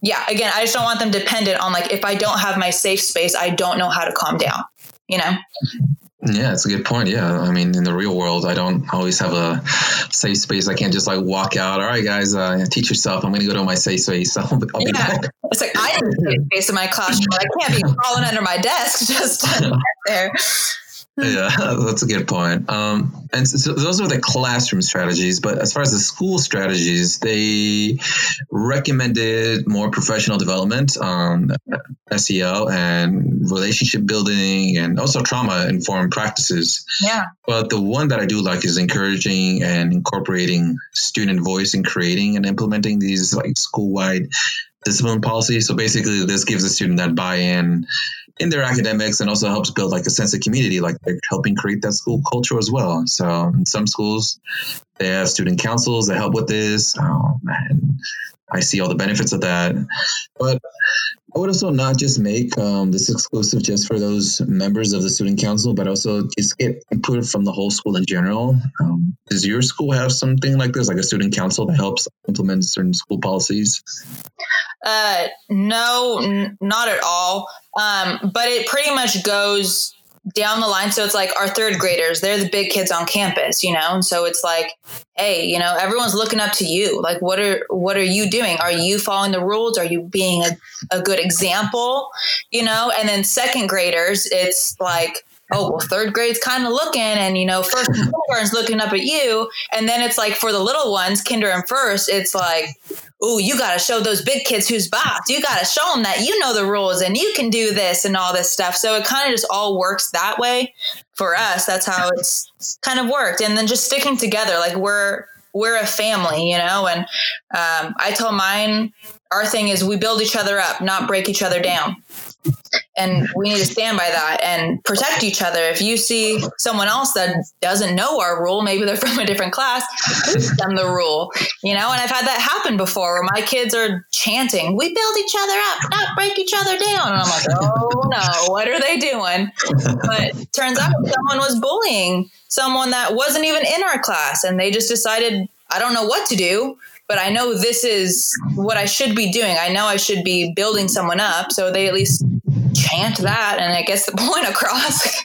yeah, again, I just don't want them dependent on like, if I don't have my safe space, I don't know how to calm down, you know? Yeah, it's a good point. Yeah. I mean, in the real world, I don't always have a safe space. I can't just like walk out. All right, guys, uh, teach yourself. I'm going to go to my safe space. I'll, I'll yeah. It's like, I have a safe space in my classroom. I can't be crawling under my desk just there. Yeah, that's a good point. Um, and so those are the classroom strategies. But as far as the school strategies, they recommended more professional development on SEL and relationship building and also trauma informed practices. Yeah. But the one that I do like is encouraging and incorporating student voice in creating and implementing these like school wide discipline policies. So basically, this gives the student that buy in in their academics and also helps build like a sense of community like they're helping create that school culture as well so in some schools they have student councils that help with this um, and i see all the benefits of that but I would also not just make um, this exclusive just for those members of the student council, but also just get input from the whole school in general. Um, does your school have something like this, like a student council that helps implement certain school policies? Uh, no, n- not at all. Um, but it pretty much goes down the line. So it's like our third graders, they're the big kids on campus, you know? And so it's like, hey, you know, everyone's looking up to you. Like what are what are you doing? Are you following the rules? Are you being a, a good example? You know? And then second graders, it's like, oh well third grade's kind of looking and you know first and kindergarten's looking up at you and then it's like for the little ones kinder and first it's like oh you got to show those big kids who's boss. You got to show them that you know the rules and you can do this and all this stuff. So it kind of just all works that way for us. That's how it's kind of worked. And then just sticking together, like we're we're a family, you know. And um, I tell mine, our thing is we build each other up, not break each other down and we need to stand by that and protect each other. If you see someone else that doesn't know our rule, maybe they're from a different class, teach them the rule. You know, and I've had that happen before where my kids are chanting, "We build each other up, not break each other down." And I'm like, "Oh no, what are they doing?" But turns out someone was bullying someone that wasn't even in our class, and they just decided, "I don't know what to do." but I know this is what I should be doing. I know I should be building someone up. So they at least chant that and it gets the point across.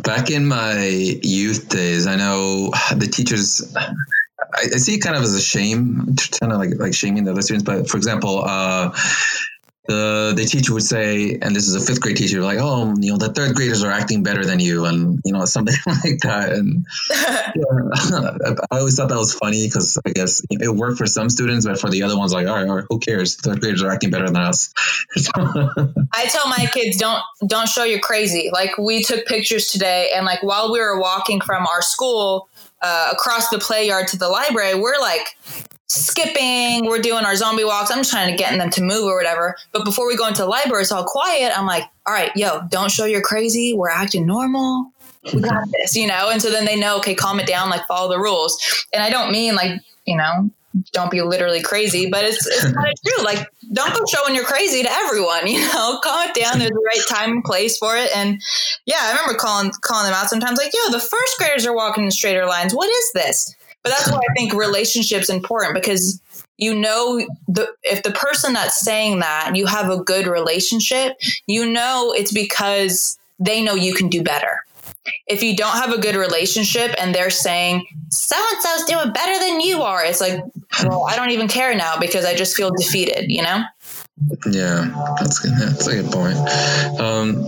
Back in my youth days, I know the teachers. I, I see it kind of as a shame, kind of like like shaming the other students. But for example, uh, the the teacher would say, and this is a fifth grade teacher, like, oh, you know, the third graders are acting better than you, and you know, something like that. And yeah, I always thought that was funny because I guess it worked for some students, but for the other ones, like, all right, all right who cares? Third graders are acting better than us. I tell my kids, don't don't show you're crazy. Like we took pictures today, and like while we were walking from our school uh, across the play yard to the library, we're like skipping, we're doing our zombie walks. I'm just trying to get them to move or whatever. But before we go into the library, it's all quiet. I'm like, all right, yo, don't show you're crazy. We're acting normal. We got this, you know? And so then they know, okay, calm it down, like follow the rules. And I don't mean like, you know, don't be literally crazy, but it's, it's kind of true. Like, don't go showing you're crazy to everyone, you know, calm it down. There's a right time and place for it. And yeah, I remember calling, calling them out sometimes like, yo, the first graders are walking in straighter lines. What is this? But that's why I think relationships important because you know the if the person that's saying that you have a good relationship, you know it's because they know you can do better. If you don't have a good relationship and they're saying so and so's doing better than you are, it's like, well, I don't even care now because I just feel defeated, you know? Yeah, that's good. That's a good point. Um,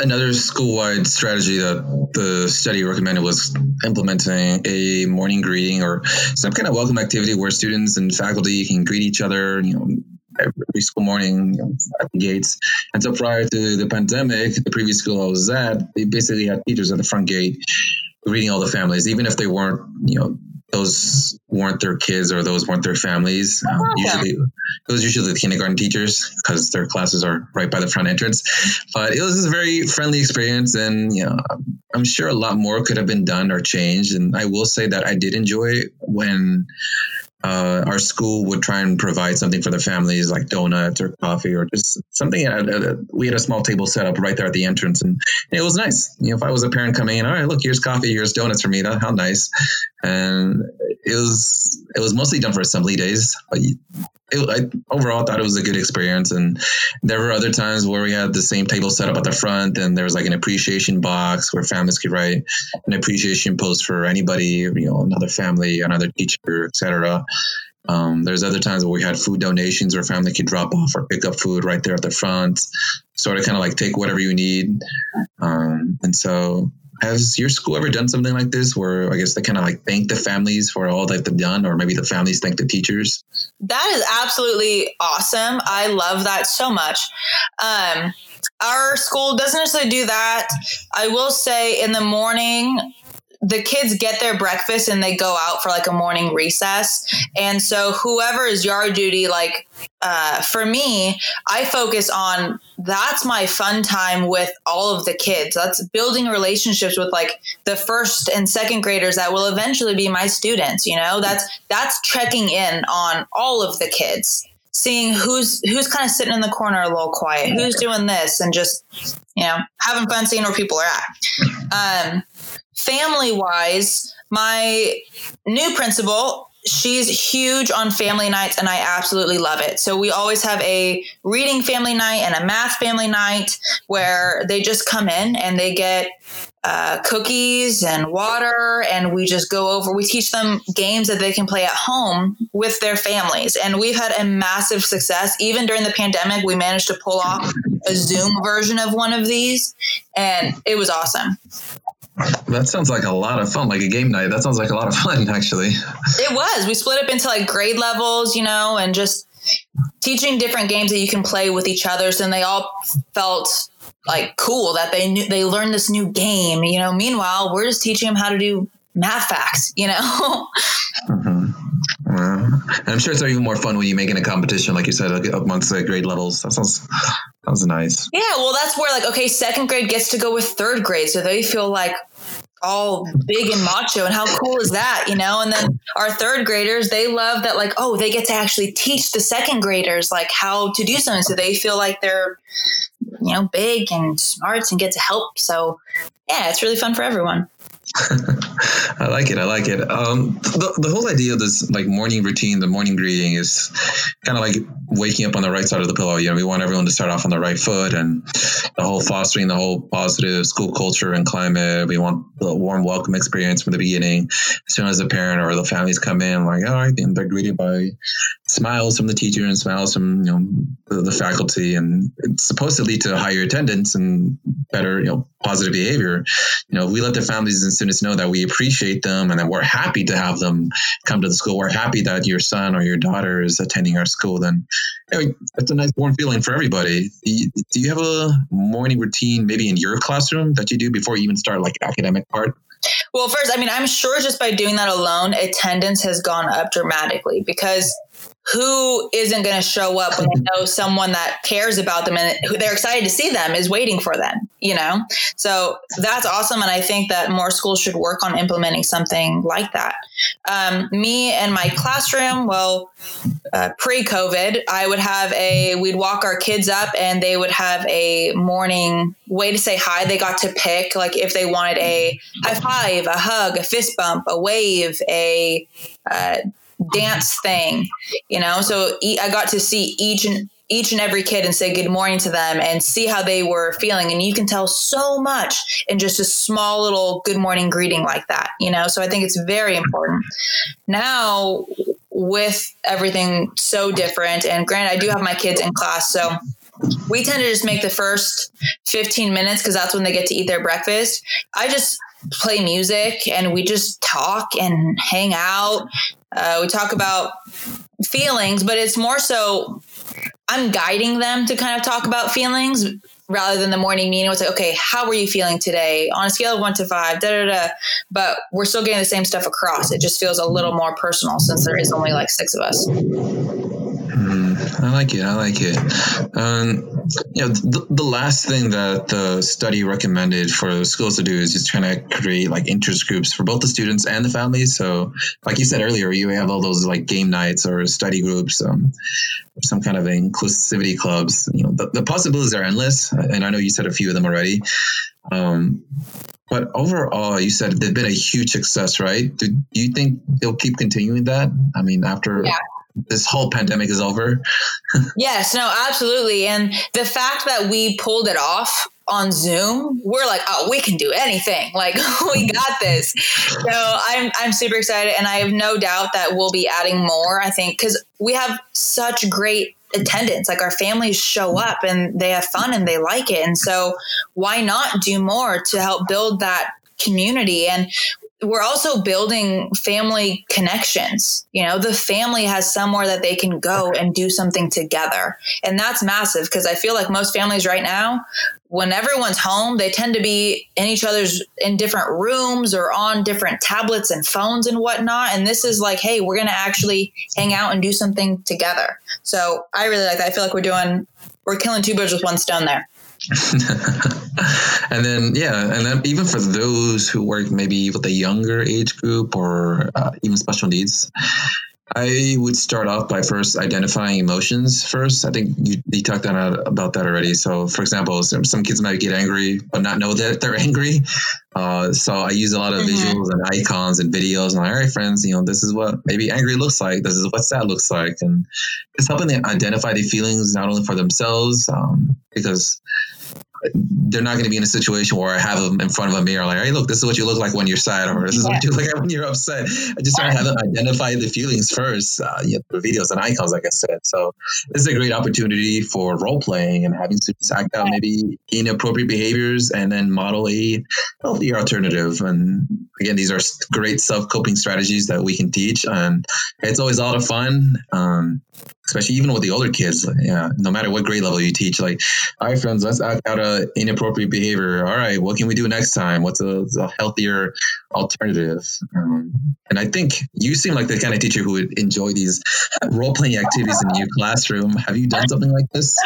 another school-wide strategy that the study recommended was implementing a morning greeting or some kind of welcome activity where students and faculty can greet each other. You know, every school morning you know, at the gates. And so prior to the pandemic, the previous school I was at, they basically had teachers at the front gate greeting all the families, even if they weren't, you know, those weren't their kids or those weren't their families. Um, usually, it was usually the kindergarten teachers because their classes are right by the front entrance. But it was a very friendly experience, and you know, I'm sure a lot more could have been done or changed. And I will say that I did enjoy when uh, our school would try and provide something for the families like donuts or coffee or just something. We had a small table set up right there at the entrance, and it was nice. You know, if I was a parent coming in, all right, look, here's coffee, here's donuts for me. How nice. And it was it was mostly done for assembly days, but it, I overall thought it was a good experience. And there were other times where we had the same table set up at the front, and there was like an appreciation box where families could write an appreciation post for anybody, you know, another family, another teacher, etc. Um, there's other times where we had food donations where family could drop off or pick up food right there at the front, sort of kind of like take whatever you need. Um, and so has your school ever done something like this where I guess they kind of like thank the families for all that they've done, or maybe the families thank the teachers? That is absolutely awesome. I love that so much. Um, our school doesn't necessarily do that. I will say in the morning, the kids get their breakfast and they go out for like a morning recess. And so whoever is yard duty, like uh, for me, I focus on that's my fun time with all of the kids. That's building relationships with like the first and second graders that will eventually be my students. You know, that's that's checking in on all of the kids seeing who's who's kind of sitting in the corner a little quiet, who's doing this, and just you know having fun, seeing where people are at. Um, family wise, my new principal, she's huge on family nights and I absolutely love it. So we always have a reading family night and a math family night where they just come in and they get uh, cookies and water, and we just go over. We teach them games that they can play at home with their families, and we've had a massive success. Even during the pandemic, we managed to pull off a Zoom version of one of these, and it was awesome. That sounds like a lot of fun, like a game night. That sounds like a lot of fun, actually. It was. We split up into like grade levels, you know, and just teaching different games that you can play with each other. So then they all felt like cool that they knew they learned this new game, you know. Meanwhile, we're just teaching them how to do math facts, you know. mm-hmm. Well, I'm sure it's even more fun when you make it a competition, like you said, amongst the grade levels. That sounds that was nice. Yeah, well, that's where like okay, second grade gets to go with third grade, so they feel like all big and macho and how cool is that you know and then our third graders they love that like oh they get to actually teach the second graders like how to do something so they feel like they're you know big and smart and get to help so yeah it's really fun for everyone I like it. I like it. Um, the, the whole idea of this like morning routine, the morning greeting is kind of like waking up on the right side of the pillow. You know, we want everyone to start off on the right foot and the whole fostering the whole positive school culture and climate. We want the warm welcome experience from the beginning. As soon as the parent or the families come in, like, all right, they're greeted by smiles from the teacher and smiles from, you know, the, the faculty. And it's supposed to lead to higher attendance and better, you know, positive behavior. You know, we let the families and students know that we appreciate them and that we're happy to have them come to the school. We're happy that your son or your daughter is attending our school. Then that's a nice warm feeling for everybody. Do you, do you have a morning routine maybe in your classroom that you do before you even start like academic part? Well, first, I mean, I'm sure just by doing that alone, attendance has gone up dramatically because who isn't going to show up when they know someone that cares about them and who they're excited to see them is waiting for them you know? So that's awesome and i think that more schools should work on implementing something like that. Um, me and my classroom well uh, pre-covid i would have a we'd walk our kids up and they would have a morning way to say hi. They got to pick like if they wanted a high five a hug a fist bump a wave a uh, dance thing, you know. So I got to see each and each and every kid and say good morning to them and see how they were feeling. And you can tell so much in just a small little good morning greeting like that, you know. So I think it's very important. Now with everything so different, and granted, I do have my kids in class, so we tend to just make the first 15 minutes because that's when they get to eat their breakfast. I just play music and we just talk and hang out uh, we talk about feelings, but it's more so I'm guiding them to kind of talk about feelings rather than the morning meeting. It's like, okay, how are you feeling today on a scale of one to five? Da da da. But we're still getting the same stuff across. It just feels a little more personal since there is only like six of us. Mm, I like it. I like it. Um, you know, the, the last thing that the study recommended for schools to do is just trying to create like interest groups for both the students and the families. So, like you said earlier, you have all those like game nights or study groups, um, some kind of inclusivity clubs. You know, the, the possibilities are endless, and I know you said a few of them already. Um, but overall, you said they've been a huge success, right? Do, do you think they'll keep continuing that? I mean, after yeah this whole pandemic is over. yes, no, absolutely. And the fact that we pulled it off on Zoom, we're like, oh, we can do anything. Like we got this. So I'm I'm super excited, and I have no doubt that we'll be adding more. I think because we have such great attendance. Like our families show up and they have fun and they like it, and so why not do more to help build that community? And we're also building family connections. You know, the family has somewhere that they can go and do something together. And that's massive because I feel like most families right now, when everyone's home, they tend to be in each other's in different rooms or on different tablets and phones and whatnot. And this is like, hey, we're going to actually hang out and do something together. So I really like that. I feel like we're doing, we're killing two birds with one stone there. and then yeah and then even for those who work maybe with a younger age group or uh, even special needs I would start off by first identifying emotions first. I think you, you talked about that already. So, for example, some, some kids might get angry but not know that they're angry. Uh, so I use a lot of mm-hmm. visuals and icons and videos. And like, all right, friends, you know, this is what maybe angry looks like. This is what sad looks like, and it's helping them identify the feelings not only for themselves, um, because they're not going to be in a situation where I have them in front of a mirror, like, hey, look, this is what you look like when you're sad, or this is yeah. what you look like when you're upset. I just try to have them identify the feelings first, uh, you know, the videos and icons, like I said. So this is a great opportunity for role playing and having to act out maybe inappropriate behaviors and then model a healthier alternative. And again, these are great self coping strategies that we can teach, and it's always a lot of fun. Um, especially even with the older kids. Yeah, no matter what grade level you teach, like, all right, friends, let's act out a inappropriate behavior. All right, what can we do next time? What's a, a healthier alternative? Um, and I think you seem like the kind of teacher who would enjoy these role playing activities in your classroom. Have you done something like this?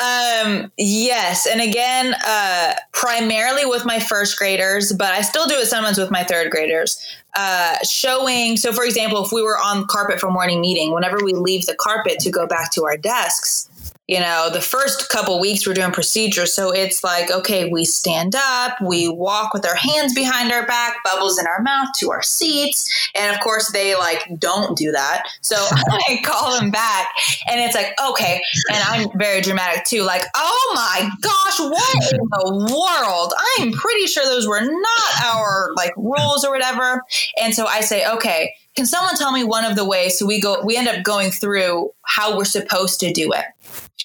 Um, yes, and again, uh, primarily with my first graders, but I still do it sometimes with my third graders uh, showing. So, for example, if we were on carpet for morning meeting, whenever we leave the carpet to go back to our desks, you know, the first couple weeks we're doing procedures. So it's like, okay, we stand up, we walk with our hands behind our back, bubbles in our mouth to our seats. And of course, they like don't do that. So I call them back and it's like, okay. And I'm very dramatic too, like, oh my gosh, what in the world? I'm pretty sure those were not our like rules or whatever. And so I say, okay, can someone tell me one of the ways? So we go, we end up going through how we're supposed to do it.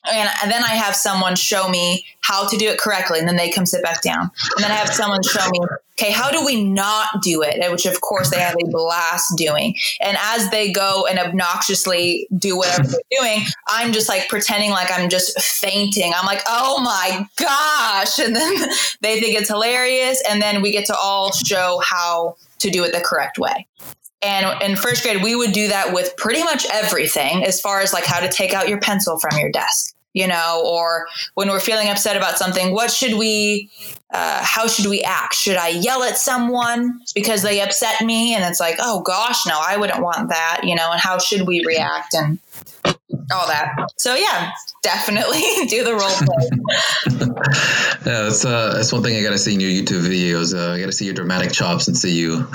And, then I have someone show me how to do it correctly, and then they come sit back down. And then I have someone show me, okay, how do we not do it? Which, of course, they have a blast doing. And as they go and obnoxiously do whatever they're doing, I'm just like pretending like I'm just fainting. I'm like, oh my gosh. And then they think it's hilarious. And then we get to all show how to do it the correct way. And in first grade, we would do that with pretty much everything as far as like how to take out your pencil from your desk, you know, or when we're feeling upset about something, what should we, uh, how should we act? Should I yell at someone because they upset me? And it's like, oh gosh, no, I wouldn't want that, you know, and how should we react and all that. So yeah, definitely do the role play. yeah, that's uh, that's one thing I got to see in your YouTube videos. Uh, I got to see your dramatic chops and see you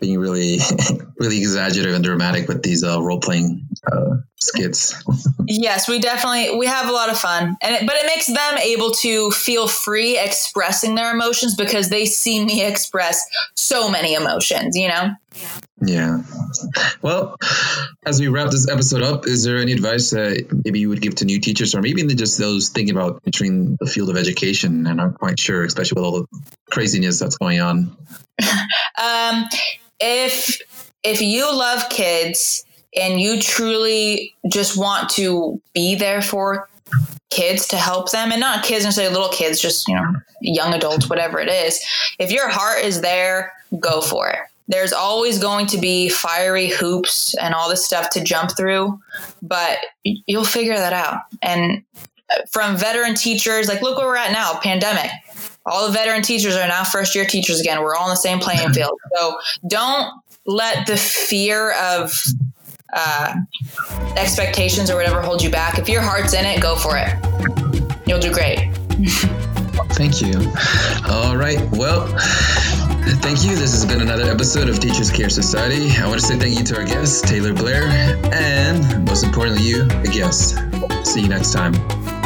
being really, really exaggerative and dramatic with these uh, role playing uh, skits. yes, we definitely we have a lot of fun, and it, but it makes them able to feel free expressing their emotions because they see me express so many emotions. You know. Yeah. Well, as we wrap this episode up, is there any advice that maybe you would give to new teachers or maybe even just those thinking about entering the field of education and aren't quite sure, especially with all the craziness that's going on? um, if if you love kids and you truly just want to be there for kids to help them and not kids necessarily little kids just you know young adults whatever it is if your heart is there go for it there's always going to be fiery hoops and all this stuff to jump through but you'll figure that out and from veteran teachers. Like, look where we're at now, pandemic. All the veteran teachers are now first year teachers again. We're all on the same playing field. So don't let the fear of uh, expectations or whatever hold you back. If your heart's in it, go for it. You'll do great. Thank you. All right. Well, thank you. This has been another episode of Teachers Care Society. I want to say thank you to our guest, Taylor Blair, and most importantly, you, the guest. See you next time.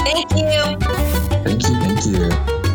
Thank you. Thank you. Thank you.